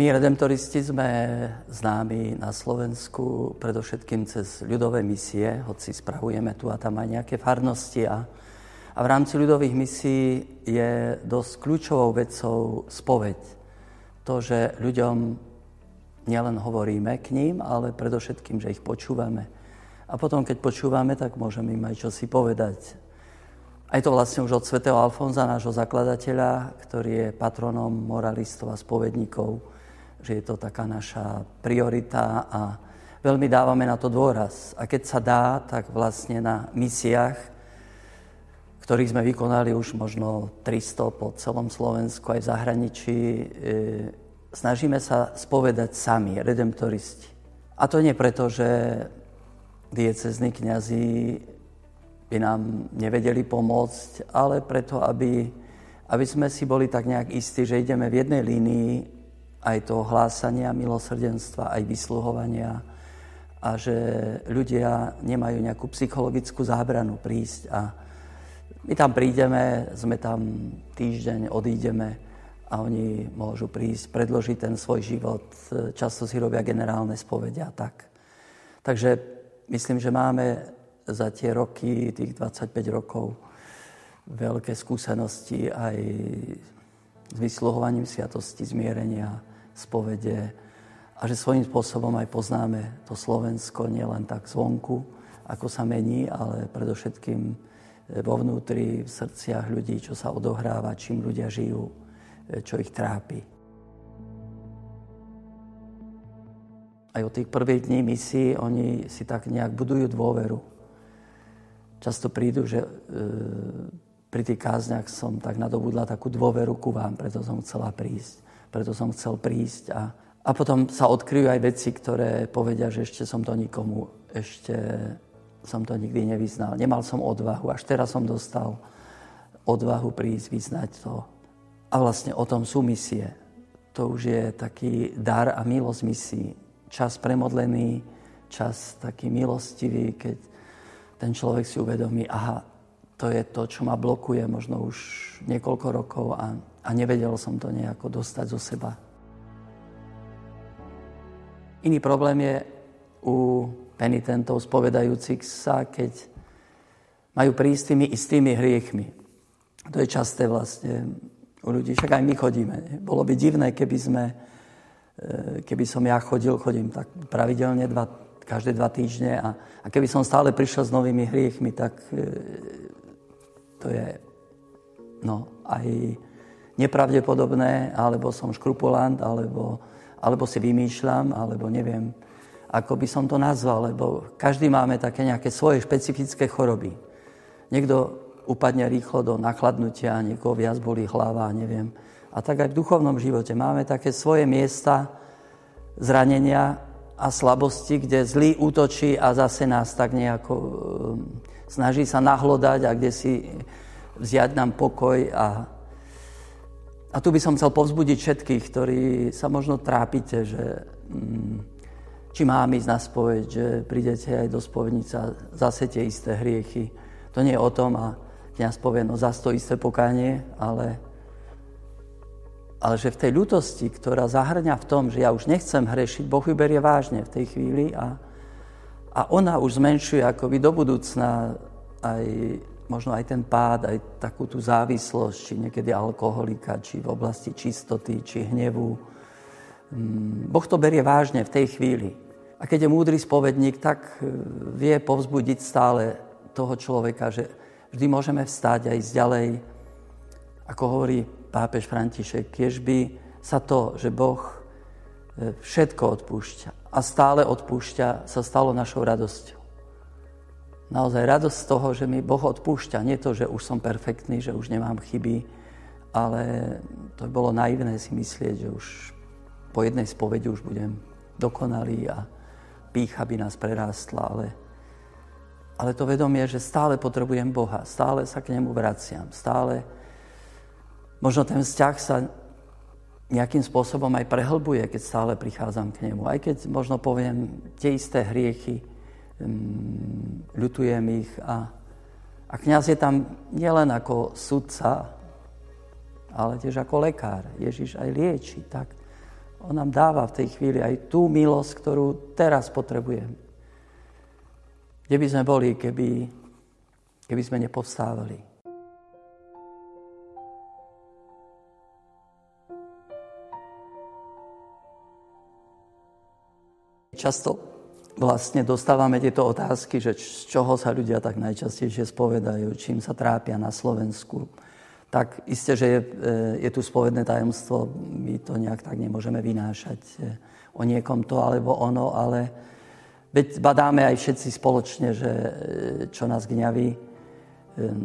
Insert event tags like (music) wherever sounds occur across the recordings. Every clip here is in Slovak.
My, redemptoristi, sme známi na Slovensku predovšetkým cez ľudové misie, hoci spravujeme tu a tam aj nejaké farnosti. A, a v rámci ľudových misií je dosť kľúčovou vecou spoveď. To, že ľuďom nielen hovoríme k ním, ale predovšetkým, že ich počúvame. A potom, keď počúvame, tak môžeme im aj čosi povedať. Aj to vlastne už od svätého Alfonza, nášho zakladateľa, ktorý je patronom moralistov a spovedníkov, že je to taká naša priorita a veľmi dávame na to dôraz. A keď sa dá, tak vlastne na misiách, ktorých sme vykonali už možno 300 po celom Slovensku aj v zahraničí, e, snažíme sa spovedať sami, redemptoristi. A to nie preto, že diecezní kniazy by nám nevedeli pomôcť, ale preto, aby, aby sme si boli tak nejak istí, že ideme v jednej línii aj toho hlásania milosrdenstva, aj vysluhovania a že ľudia nemajú nejakú psychologickú zábranu prísť a my tam prídeme, sme tam týždeň, odídeme a oni môžu prísť, predložiť ten svoj život. Často si robia generálne spovedia tak. Takže myslím, že máme za tie roky, tých 25 rokov, veľké skúsenosti aj s vysluhovaním sviatosti, zmierenia, spovede a že svojím spôsobom aj poznáme to Slovensko nielen tak zvonku, ako sa mení, ale predovšetkým e, vo vnútri, v srdciach ľudí, čo sa odohráva, čím ľudia žijú, e, čo ich trápi. Aj od tých prvých dní misií oni si tak nejak budujú dôveru. Často prídu, že e, pri tých kázniach som tak nadobudla takú dôveru ku vám, preto som chcela prísť preto som chcel prísť. A, a potom sa odkryjú aj veci, ktoré povedia, že ešte som to nikomu, ešte som to nikdy nevyznal. Nemal som odvahu, až teraz som dostal odvahu prísť, vyznať to. A vlastne o tom sú misie. To už je taký dar a milosť misií. Čas premodlený, čas taký milostivý, keď ten človek si uvedomí, aha, to je to, čo ma blokuje možno už niekoľko rokov a a nevedel som to nejako dostať zo seba. Iný problém je u penitentov spovedajúcich sa, keď majú prísť tými istými hriechmi. To je časté vlastne u ľudí, však aj my chodíme. Bolo by divné, keby sme, e, keby som ja chodil, chodím tak pravidelne dva, každé dva týždne a, a keby som stále prišiel s novými hriechmi, tak e, to je no, aj nepravdepodobné, alebo som škrupulant, alebo, alebo si vymýšľam, alebo neviem, ako by som to nazval, lebo každý máme také nejaké svoje špecifické choroby. Niekto upadne rýchlo do nachladnutia, niekoho viac boli hlava, neviem. A tak aj v duchovnom živote máme také svoje miesta zranenia a slabosti, kde zlý útočí a zase nás tak nejako um, snaží sa nahlodať a kde si vziať nám pokoj a a tu by som chcel povzbudiť všetkých, ktorí sa možno trápite, že mm, či mám ísť na spoveď, že prídete aj do spovednica, zase tie isté hriechy. To nie je o tom a kniaz povie, no zase to isté pokánie, ale, ale že v tej ľutosti, ktorá zahrňa v tom, že ja už nechcem hrešiť, Boh ju berie vážne v tej chvíli a, a ona už zmenšuje akoby do budúcna aj možno aj ten pád, aj takú tú závislosť, či niekedy alkoholika, či v oblasti čistoty, či hnevu. Mm, boh to berie vážne v tej chvíli. A keď je múdry spovedník, tak e, vie povzbudiť stále toho človeka, že vždy môžeme vstať a ísť ďalej. Ako hovorí pápež František, by sa to, že Boh e, všetko odpúšťa a stále odpúšťa, sa stalo našou radosťou naozaj radosť z toho, že mi Boh odpúšťa. Nie to, že už som perfektný, že už nemám chyby, ale to by bolo naivné si myslieť, že už po jednej spovedi už budem dokonalý a pícha by nás prerástla, ale, ale to vedomie, že stále potrebujem Boha, stále sa k nemu vraciam, stále možno ten vzťah sa nejakým spôsobom aj prehlbuje, keď stále prichádzam k nemu. Aj keď možno poviem tie isté hriechy, ľutujem ich a, a kniaz je tam nielen ako sudca, ale tiež ako lekár. Ježiš aj lieči. Tak On nám dáva v tej chvíli aj tú milosť, ktorú teraz potrebujem. Kde by sme boli, keby, keby sme nepovstávali? Často vlastne dostávame tieto otázky, že z čoho sa ľudia tak najčastejšie spovedajú, čím sa trápia na Slovensku tak isté, že je, e, je tu spovedné tajomstvo, my to nejak tak nemôžeme vynášať e, o niekom to alebo ono, ale veď badáme aj všetci spoločne, že e, čo nás gňaví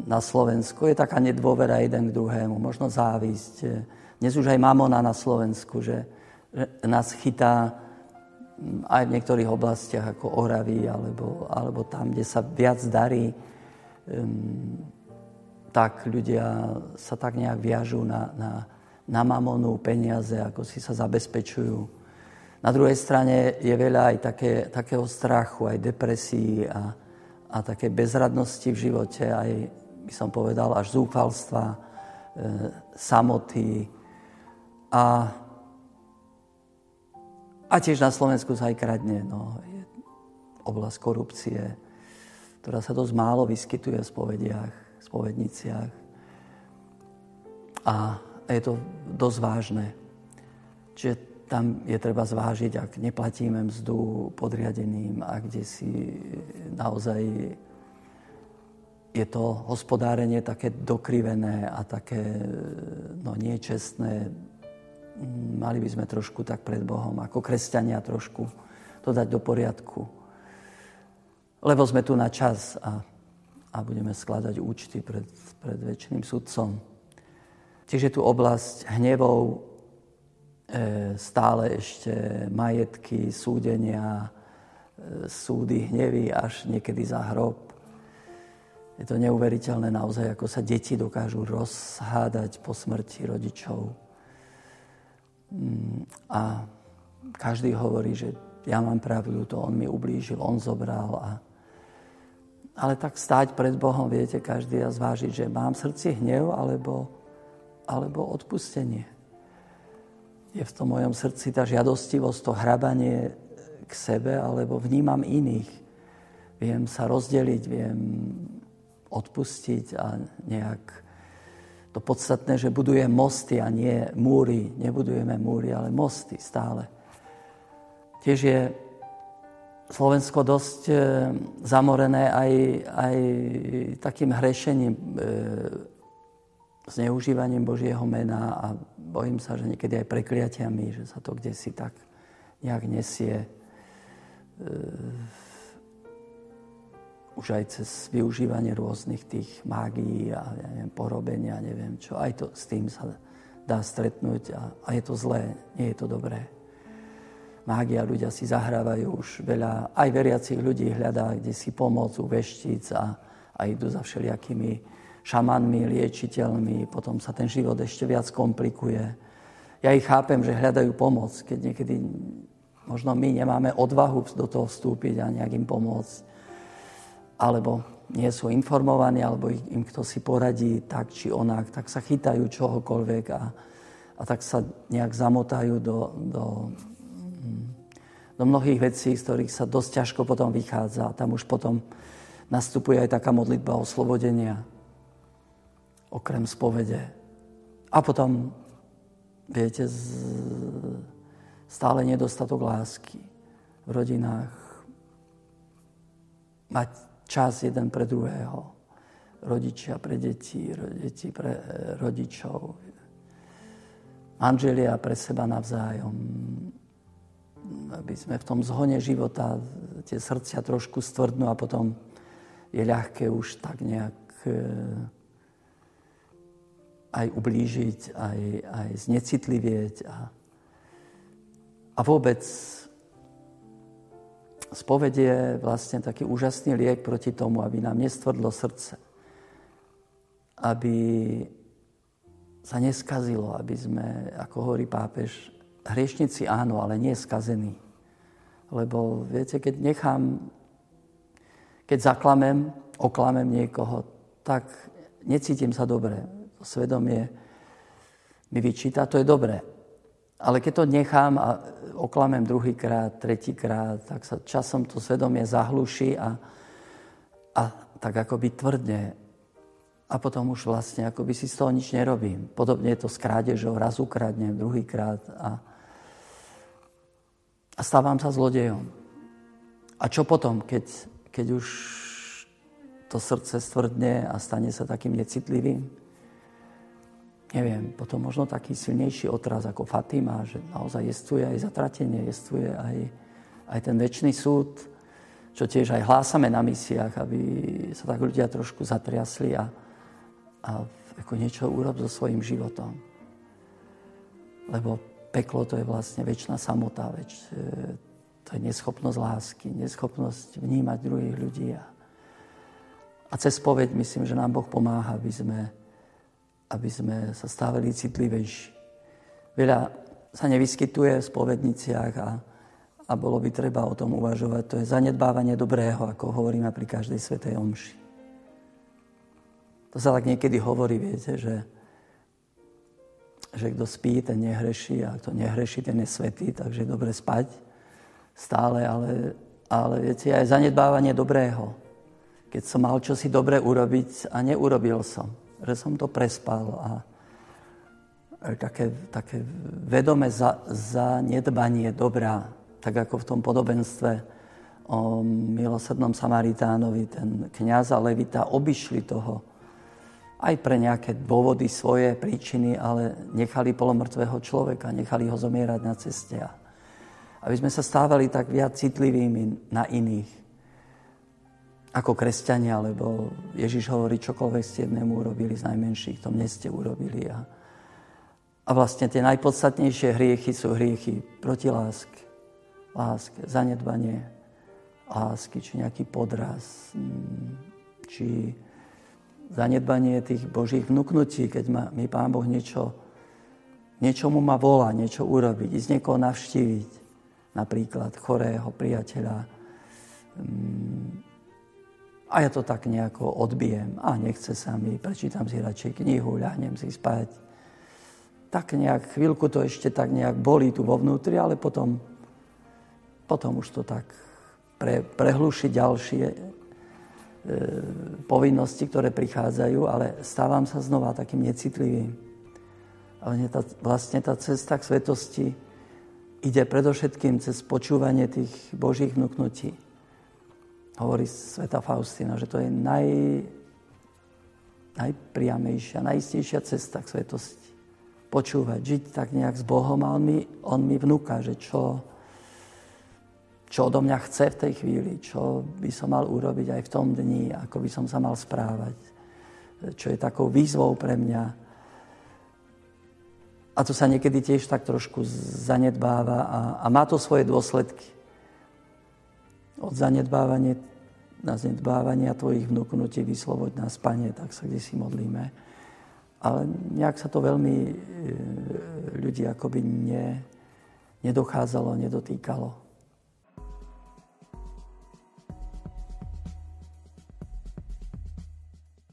na Slovensku, je taká nedôvera jeden k druhému, možno závisť. Dnes už aj mamona na Slovensku, že, že nás chytá aj v niektorých oblastiach ako Oravy, alebo, alebo tam, kde sa viac darí, tak ľudia sa tak nejak viažú na, na, na mamonu, peniaze, ako si sa zabezpečujú. Na druhej strane je veľa aj také, takého strachu, aj depresí a, a také bezradnosti v živote, aj by som povedal, až zúfalstva, e, samoty. A, a tiež na Slovensku sa aj kradne. No, je oblasť korupcie, ktorá sa dosť málo vyskytuje v spovediach spovedniciach. A je to dosť vážne. Čiže tam je treba zvážiť, ak neplatíme mzdu podriadeným a kde si naozaj je to hospodárenie také dokrivené a také no, niečestné. Mali by sme trošku tak pred Bohom, ako kresťania trošku to dať do poriadku. Lebo sme tu na čas a a budeme skladať účty pred, pred väčšným sudcom. Tiež je tu oblasť hnevov, e, stále ešte majetky, súdenia, e, súdy, hnevy až niekedy za hrob. Je to neuveriteľné naozaj, ako sa deti dokážu rozhádať po smrti rodičov. Mm, a každý hovorí, že ja mám pravdu, to on mi ublížil, on zobral a ale tak stáť pred Bohom, viete, každý a zvážiť, že mám v srdci hnev alebo, alebo odpustenie. Je v tom mojom srdci tá žiadostivosť, to hrabanie k sebe, alebo vnímam iných. Viem sa rozdeliť, viem odpustiť a nejak to podstatné, že budujem mosty a nie múry. Nebudujeme múry, ale mosty stále. Tiež je Slovensko dosť e, zamorené aj, aj takým hrešením, e, zneužívaním Božieho mena a bojím sa, že niekedy aj prekliatiami, že sa to kde si tak nejak nesie. E, už aj cez využívanie rôznych tých mágií a ja neviem, porobenia, neviem čo. Aj to, s tým sa dá stretnúť a, a je to zlé, nie je to dobré mágia, ľudia si zahrávajú už veľa, aj veriacich ľudí hľadá, kde si pomoc u veštíc a, a idú za všelijakými šamanmi, liečiteľmi, potom sa ten život ešte viac komplikuje. Ja ich chápem, že hľadajú pomoc, keď niekedy možno my nemáme odvahu do toho vstúpiť a nejak im pomôcť. Alebo nie sú informovaní, alebo im kto si poradí tak či onak, tak sa chytajú čohokoľvek a, a tak sa nejak zamotajú do, do do mnohých vecí, z ktorých sa dosť ťažko potom vychádza. Tam už potom nastupuje aj taká modlitba oslobodenia, okrem spovede. A potom, viete, z... stále nedostatok lásky v rodinách. Mať čas jeden pre druhého. Rodičia pre deti, deti pre eh, rodičov. Manželia pre seba navzájom aby sme v tom zhone života tie srdcia trošku stvrdnú a potom je ľahké už tak nejak e, aj ublížiť, aj, aj znecitlivieť. A, a vôbec spoveď je vlastne taký úžasný liek proti tomu, aby nám nestvrdlo srdce. Aby sa neskazilo, aby sme, ako hovorí pápež, hriešnici áno, ale nie skazení. Lebo viete, keď nechám, keď zaklamem, oklamem niekoho, tak necítim sa dobre. Svedomie mi vyčíta, to je dobré. Ale keď to nechám a oklamem druhýkrát, tretíkrát, tak sa časom to svedomie zahluší a, a tak akoby tvrdne. A potom už vlastne akoby si z toho nič nerobím. Podobne je to s krádežou, raz ukradnem, druhýkrát a, a stávam sa zlodejom. A čo potom, keď, keď už to srdce stvrdne a stane sa takým necitlivým? Neviem, potom možno taký silnejší otraz ako Fatima, že naozaj jestuje aj zatratenie, jestuje aj, aj ten väčší súd, čo tiež aj hlásame na misiách, aby sa tak ľudia trošku zatriasli a, a ako niečo urob so svojím životom. Lebo peklo to je vlastne väčšina samota, väč, e, to je neschopnosť lásky, neschopnosť vnímať druhých ľudí. A, a cez povedť myslím, že nám Boh pomáha, aby sme aby sme sa stávali citlivejší. Veľa sa nevyskytuje v spovedniciach a, a bolo by treba o tom uvažovať. To je zanedbávanie dobrého, ako hovoríme pri každej svetej omši. To sa tak niekedy hovorí, viete, že, že kto spí, ten nehreší a kto nehreší, ten je svetý, takže je dobre spať stále, ale, ale viete, aj zanedbávanie dobrého. Keď som mal čosi dobre urobiť a neurobil som že som to prespal a také, také vedomé za, zanedbanie dobrá, tak ako v tom podobenstve o milosrdnom Samaritánovi, ten kniaz a levita obišli toho aj pre nejaké dôvody svoje príčiny, ale nechali polomrtvého človeka, nechali ho zomierať na ceste. Aby sme sa stávali tak viac citlivými na iných ako kresťania, lebo Ježiš hovorí, čokoľvek ste jednému urobili z najmenších, to mne ste urobili. A, a vlastne tie najpodstatnejšie hriechy sú hriechy proti láske. Láske, zanedbanie lásky, či nejaký podraz, mm, či zanedbanie tých Božích vnúknutí, keď ma, mi Pán Boh niečo, niečomu ma volá, niečo urobiť, ísť niekoho navštíviť, napríklad chorého priateľa, mm, a ja to tak nejako odbijem. A nechce sa mi, prečítam si radšej knihu, ľahnem si spať. Tak nejak, chvíľku to ešte tak nejak bolí tu vo vnútri, ale potom, potom už to tak pre, prehluší ďalšie e, povinnosti, ktoré prichádzajú, ale stávam sa znova takým necitlivým. Ale tá, vlastne tá cesta k svetosti ide predovšetkým cez počúvanie tých Božích vnúknutí hovorí sveta Faustina, že to je naj, najpriamejšia, najistejšia cesta k svetosti. Počúvať, žiť tak nejak s Bohom a on mi, on mi vnúka, že čo, čo odo mňa chce v tej chvíli, čo by som mal urobiť aj v tom dni, ako by som sa mal správať, čo je takou výzvou pre mňa. A to sa niekedy tiež tak trošku zanedbáva a, a má to svoje dôsledky od zanedbávania, na zanedbávania tvojich vnúknutí vyslovoť na spanie, tak sa kde si modlíme. Ale nejak sa to veľmi e, ľudí akoby ne, nedochádzalo, nedotýkalo.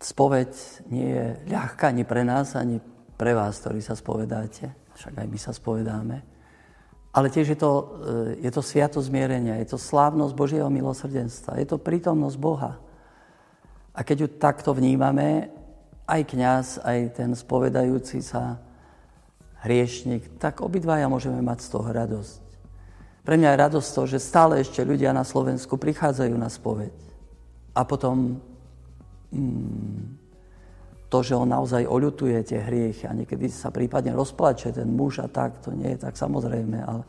Spoveď nie je ľahká ani pre nás, ani pre vás, ktorí sa spovedáte. Však aj my sa spovedáme. Ale tiež je to, e, je to sviato zmierenia, je to slávnosť Božieho milosrdenstva, je to prítomnosť Boha. A keď ju takto vnímame, aj kňaz, aj ten spovedajúci sa hriešnik, tak obidvaja môžeme mať z toho radosť. Pre mňa je radosť to, že stále ešte ľudia na Slovensku prichádzajú na spoveď. A potom hmm, to, že on naozaj oľutuje tie hriechy a niekedy sa prípadne rozplače ten muž a tak, to nie je tak samozrejme, ale,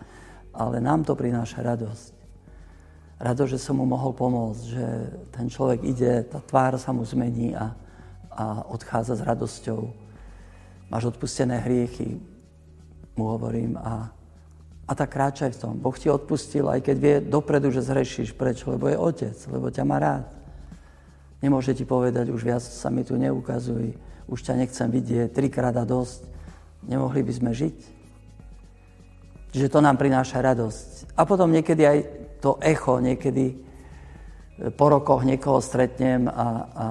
ale nám to prináša radosť. Radosť, že som mu mohol pomôcť, že ten človek ide, tá tvár sa mu zmení a, a odchádza s radosťou. Máš odpustené hriechy, mu hovorím, a, a tak kráčaj v tom. Boh ti odpustil, aj keď vie dopredu, že zhrešíš. Prečo? Lebo je otec, lebo ťa má rád. Nemôže ti povedať, už viac sa mi tu neukazuj, už ťa nechcem vidieť, trikrát a dosť. Nemohli by sme žiť? Čiže to nám prináša radosť. A potom niekedy aj to echo, niekedy e, po rokoch niekoho stretnem a, a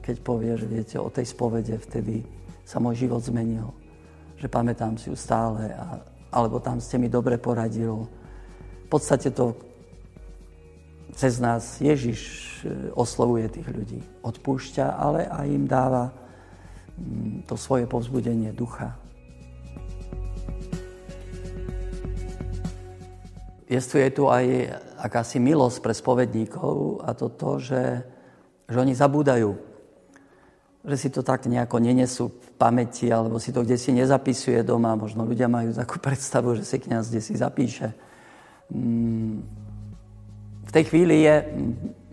keď povie, že viete, o tej spovede vtedy sa môj život zmenil. Že pamätám si ju stále a, alebo tam ste mi dobre poradil. V podstate to cez nás Ježiš e, oslovuje tých ľudí. Odpúšťa, ale aj im dáva mm, to svoje povzbudenie ducha. Jestuje tu aj akási milosť pre spovedníkov a to to, že, že oni zabúdajú. Že si to tak nejako nenesú v pamäti alebo si to kde si nezapisuje doma. Možno ľudia majú takú (laughs) predstavu, že si kniaz kde si zapíše. Mm, v tej chvíli je,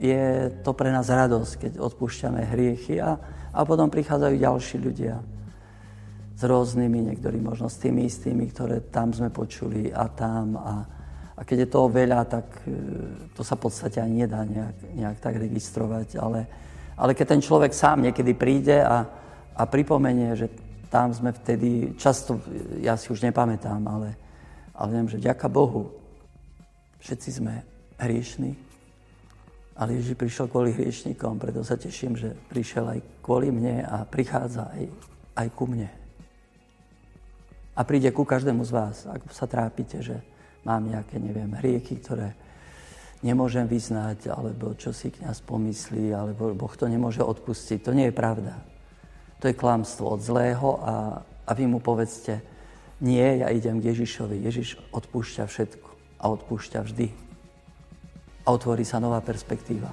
je to pre nás radosť, keď odpúšťame hriechy a, a potom prichádzajú ďalší ľudia s rôznymi, niektorí možno s tými istými, ktoré tam sme počuli a tam a, a keď je toho veľa, tak e, to sa v podstate ani nedá nejak, nejak tak registrovať. Ale, ale keď ten človek sám niekedy príde a, a pripomenie, že tam sme vtedy, často, ja si už nepamätám, ale, ale viem, že ďaká Bohu, všetci sme hriešní, ale Ježiš prišiel kvôli hriešnikom, preto sa teším, že prišiel aj kvôli mne a prichádza aj, aj ku mne. A príde ku každému z vás, ak sa trápite, že mám nejaké, neviem, hrieky, ktoré nemôžem vyznať, alebo čo si kniaz pomyslí, alebo Boh to nemôže odpustiť. To nie je pravda. To je klamstvo od zlého a, a vy mu povedzte, nie, ja idem k Ježišovi. Ježiš odpúšťa všetko a odpúšťa vždy. A otvorí sa nová perspektíva.